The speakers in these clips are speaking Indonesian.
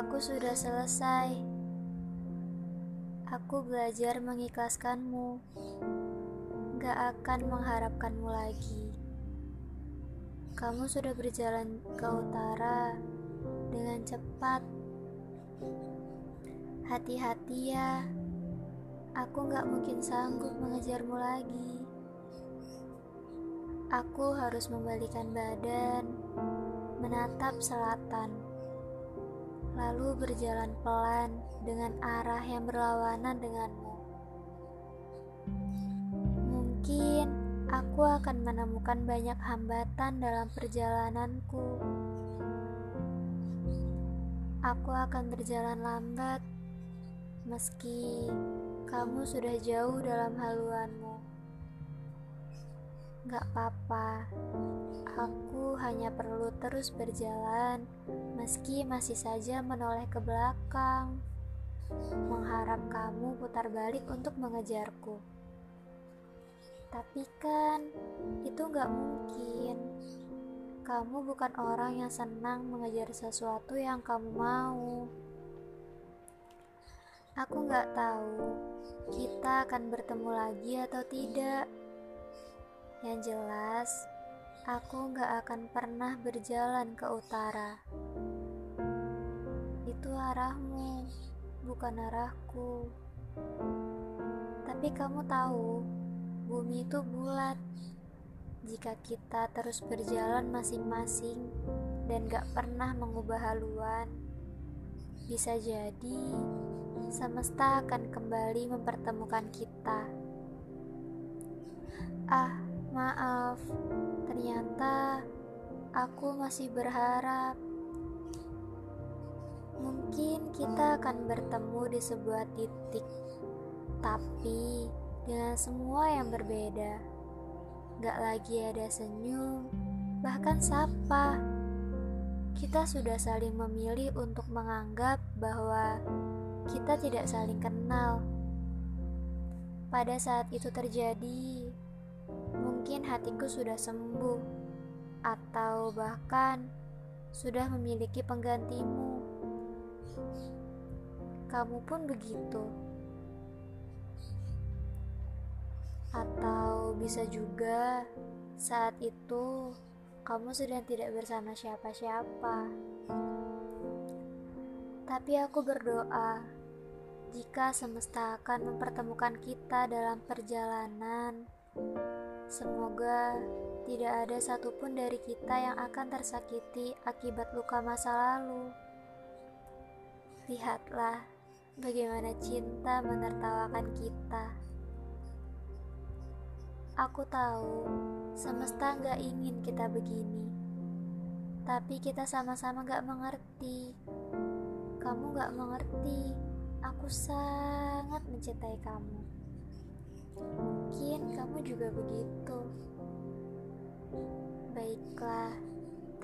Aku sudah selesai. Aku belajar mengikhlaskanmu. Gak akan mengharapkanmu lagi. Kamu sudah berjalan ke utara dengan cepat. Hati-hati ya. Aku gak mungkin sanggup mengejarmu lagi. Aku harus membalikan badan, menatap selatan, lalu berjalan pelan dengan arah yang berlawanan denganmu. Mungkin aku akan menemukan banyak hambatan dalam perjalananku. Aku akan berjalan lambat, meski kamu sudah jauh dalam haluanmu. Gak apa-apa, aku hanya perlu terus berjalan, meski masih saja menoleh ke belakang, mengharap kamu putar balik untuk mengejarku. Tapi kan, itu gak mungkin. Kamu bukan orang yang senang mengejar sesuatu yang kamu mau. Aku gak tahu kita akan bertemu lagi atau tidak. Yang jelas, aku gak akan pernah berjalan ke utara. Itu arahmu, bukan arahku. Tapi kamu tahu, bumi itu bulat. Jika kita terus berjalan masing-masing dan gak pernah mengubah haluan, bisa jadi semesta akan kembali mempertemukan kita. Ah, Maaf, ternyata aku masih berharap. Mungkin kita akan bertemu di sebuah titik, tapi dengan semua yang berbeda. Gak lagi ada senyum, bahkan sapa. Kita sudah saling memilih untuk menganggap bahwa kita tidak saling kenal. Pada saat itu terjadi, Mungkin hatiku sudah sembuh, atau bahkan sudah memiliki penggantimu. Kamu pun begitu, atau bisa juga saat itu kamu sedang tidak bersama siapa-siapa. Tapi aku berdoa jika semesta akan mempertemukan kita dalam perjalanan Semoga tidak ada satupun dari kita yang akan tersakiti akibat luka masa lalu. Lihatlah bagaimana cinta menertawakan kita. Aku tahu semesta gak ingin kita begini, tapi kita sama-sama gak mengerti. Kamu gak mengerti, aku sangat mencintai kamu. Mungkin kamu juga begitu. Baiklah,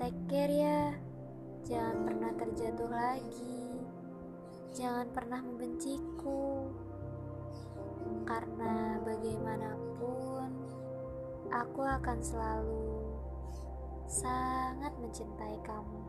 take care ya. Jangan pernah terjatuh lagi. Jangan pernah membenciku. Karena bagaimanapun, aku akan selalu sangat mencintai kamu.